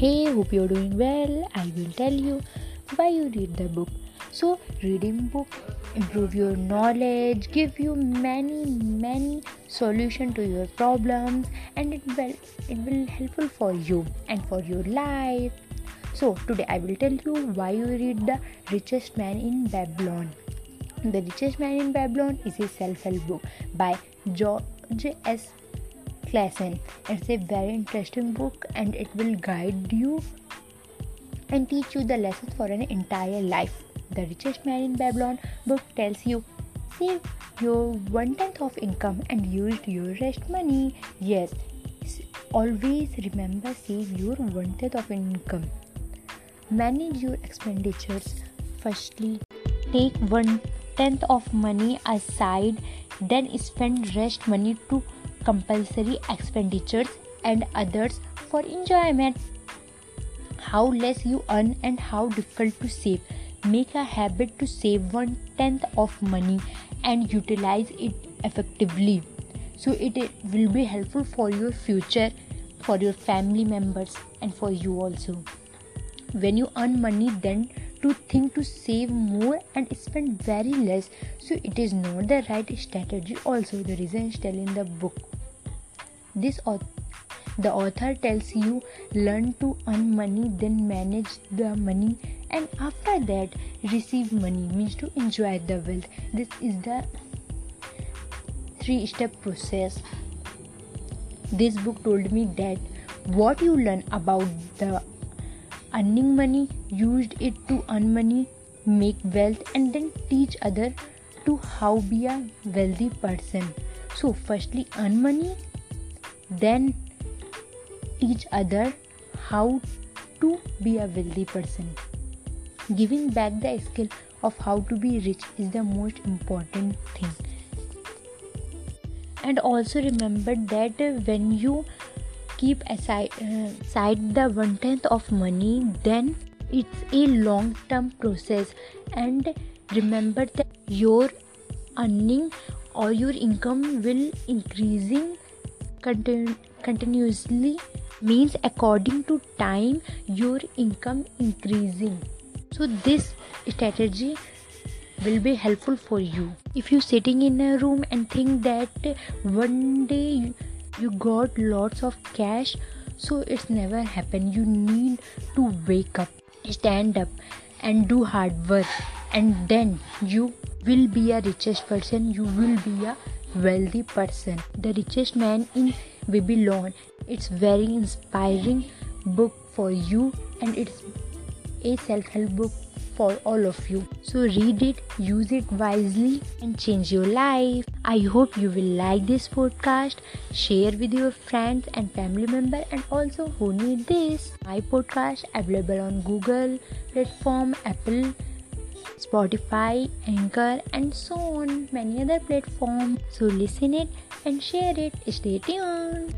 Hey, hope you're doing well. I will tell you why you read the book. So, reading book improve your knowledge, give you many many solution to your problems, and it will it will helpful for you and for your life. So today I will tell you why you read the Richest Man in Babylon. The Richest Man in Babylon is a self-help book by George S. Clason. It's a very interesting book and it will guide you and teach you the lessons for an entire life. The Richest Man in Babylon book tells you save your one tenth of income and use your rest money. Yes, always remember save your one tenth of income. Manage your expenditures. Firstly, take one tenth of money aside, then spend rest money to compulsory expenditures and others for enjoyment. How less you earn and how difficult to save. Make a habit to save one tenth of money and utilize it effectively. So it will be helpful for your future, for your family members, and for you also. When you earn money, then to think to save more and spend very less. So it is not the right strategy. Also the reason is telling the book. This the author tells you learn to earn money then manage the money and after that receive money means to enjoy the wealth. This is the three step process. This book told me that what you learn about the earning money used it to earn money make wealth and then teach other to how be a wealthy person. So firstly earn money then teach other how to be a wealthy person. Giving back the skill of how to be rich is the most important thing. And also remember that when you keep aside, uh, the one tenth of money then it's a long term process. And remember that your earning or your income will increasing continu- continuously means according to time your income increasing. So this strategy will be helpful for you. If you sitting in a room and think that one day you got lots of cash so it's never happen you need to wake up stand up and do hard work. And then you will be a richest person. You will be a wealthy person. The richest man in babylon. It's very inspiring book for you and it's a self-help book for all of you. So read it, use it wisely, and change your life. I hope you will like this podcast, share with your friends and family member, and also who need this. My podcast available on Google platform, Apple, Spotify, Anchor, and so on. Many other platforms. So listen it and share it. Stay tuned.